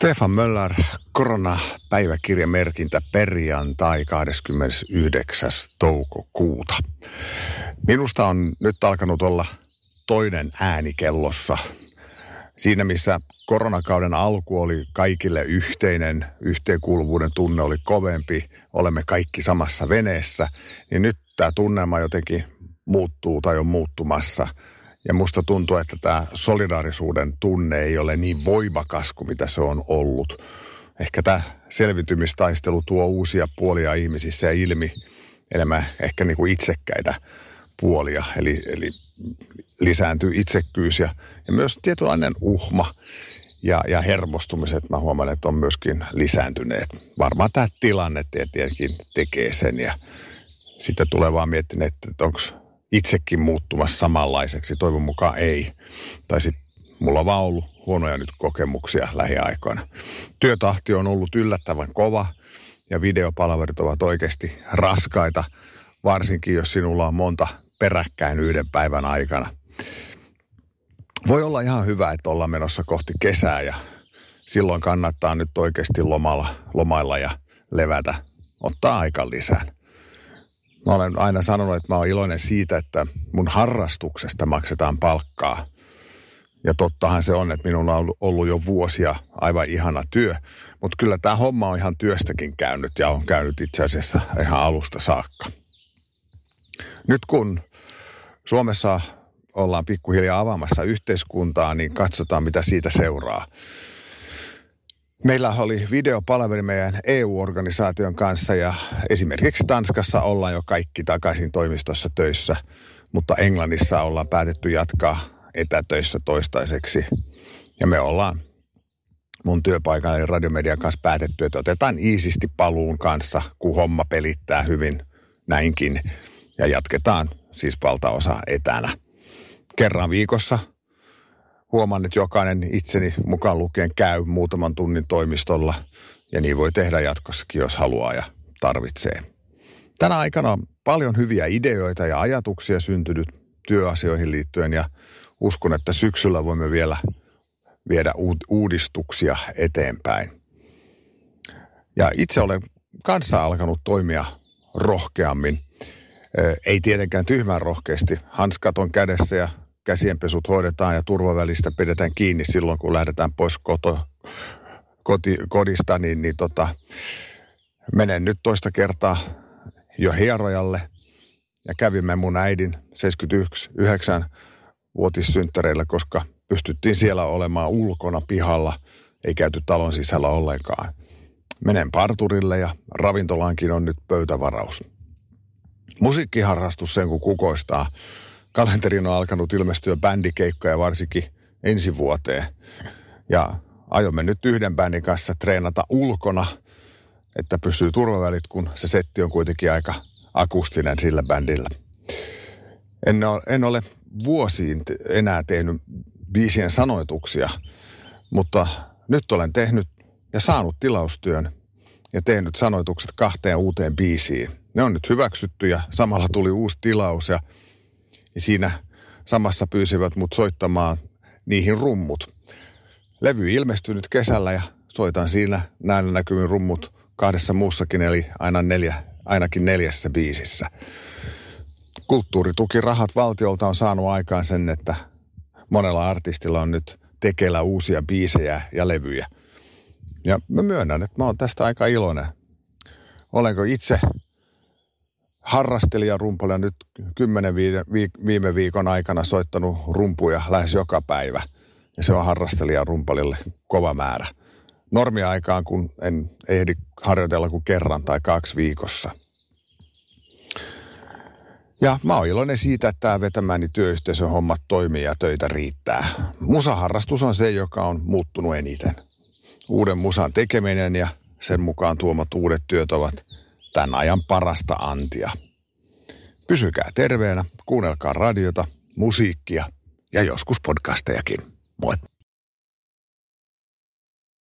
Stefan Möller, koronapäiväkirjamerkintä perjantai 29. toukokuuta. Minusta on nyt alkanut olla toinen ääni kellossa. Siinä missä koronakauden alku oli kaikille yhteinen, yhteenkuuluvuuden tunne oli kovempi, olemme kaikki samassa veneessä, niin nyt tämä tunnelma jotenkin muuttuu tai on muuttumassa – ja musta tuntuu, että tämä solidaarisuuden tunne ei ole niin voimakas kuin mitä se on ollut. Ehkä tämä selvitymistaistelu tuo uusia puolia ihmisissä ja ilmi enemmän ehkä niin kuin itsekkäitä puolia. Eli, eli lisääntyy itsekkyys ja, ja myös tietynlainen uhma ja, ja hermostumiset, mä huomaan, että on myöskin lisääntyneet. Varmaan tämä tilanne tietenkin tekee sen ja sitten tulee vaan miettineet, että onko itsekin muuttumassa samanlaiseksi. Toivon mukaan ei. Tai sitten mulla on vaan ollut huonoja nyt kokemuksia lähiaikoina. Työtahti on ollut yllättävän kova ja videopalvelut ovat oikeasti raskaita, varsinkin jos sinulla on monta peräkkäin yhden päivän aikana. Voi olla ihan hyvä, että ollaan menossa kohti kesää ja silloin kannattaa nyt oikeasti lomalla, lomailla ja levätä, ottaa aika lisään. Mä olen aina sanonut, että mä olen iloinen siitä, että mun harrastuksesta maksetaan palkkaa. Ja tottahan se on, että minulla on ollut jo vuosia aivan ihana työ. Mutta kyllä tämä homma on ihan työstäkin käynyt ja on käynyt itse asiassa ihan alusta saakka. Nyt kun Suomessa ollaan pikkuhiljaa avaamassa yhteiskuntaa, niin katsotaan mitä siitä seuraa. Meillä oli videopalveli meidän EU-organisaation kanssa ja esimerkiksi Tanskassa ollaan jo kaikki takaisin toimistossa töissä, mutta Englannissa ollaan päätetty jatkaa etätöissä toistaiseksi. Ja me ollaan mun työpaikan eli radiomedian kanssa päätetty, että otetaan iisisti paluun kanssa, kun homma pelittää hyvin näinkin. Ja jatketaan siis valtaosa etänä. Kerran viikossa huomaan, että jokainen itseni mukaan lukien käy muutaman tunnin toimistolla ja niin voi tehdä jatkossakin, jos haluaa ja tarvitsee. Tänä aikana on paljon hyviä ideoita ja ajatuksia syntynyt työasioihin liittyen ja uskon, että syksyllä voimme vielä viedä uudistuksia eteenpäin. Ja itse olen kanssa alkanut toimia rohkeammin. Ei tietenkään tyhmän rohkeasti. Hanskat on kädessä ja käsienpesut hoidetaan ja turvavälistä pidetään kiinni silloin, kun lähdetään pois koto, koti, kodista, niin, niin tota, menen nyt toista kertaa jo hierojalle ja kävimme mun äidin 79 vuotissynttäreillä, koska pystyttiin siellä olemaan ulkona pihalla, ei käyty talon sisällä ollenkaan. Menen parturille ja ravintolaankin on nyt pöytävaraus. Musiikkiharrastus sen kun kukoistaa, kalenteriin on alkanut ilmestyä bändikeikkoja varsinkin ensi vuoteen. Ja aiomme nyt yhden bändin kanssa treenata ulkona, että pysyy turvavälit, kun se setti on kuitenkin aika akustinen sillä bändillä. En ole, en ole vuosiin enää tehnyt biisien sanoituksia, mutta nyt olen tehnyt ja saanut tilaustyön ja tehnyt sanoitukset kahteen uuteen biisiin. Ne on nyt hyväksytty ja samalla tuli uusi tilaus ja ja siinä samassa pyysivät mut soittamaan niihin rummut. Levy ilmestyi nyt kesällä ja soitan siinä näillä näkyvin rummut kahdessa muussakin, eli aina neljä, ainakin neljässä biisissä. Kulttuuritukirahat valtiolta on saanut aikaan sen, että monella artistilla on nyt tekeillä uusia biisejä ja levyjä. Ja mä myönnän, että mä oon tästä aika iloinen. Olenko itse harrastelijarumpalija nyt kymmenen viime viikon aikana soittanut rumpuja lähes joka päivä. Ja se on harrastelijarumpalille kova määrä. Normiaikaan, kun en ehdi harjoitella kuin kerran tai kaksi viikossa. Ja mä oon iloinen siitä, että tämä vetämäni työyhteisön hommat toimii ja töitä riittää. Musaharrastus on se, joka on muuttunut eniten. Uuden musan tekeminen ja sen mukaan tuomat uudet työt ovat – tämän ajan parasta antia. Pysykää terveenä, kuunnelkaa radiota, musiikkia ja joskus podcastejakin. Moi!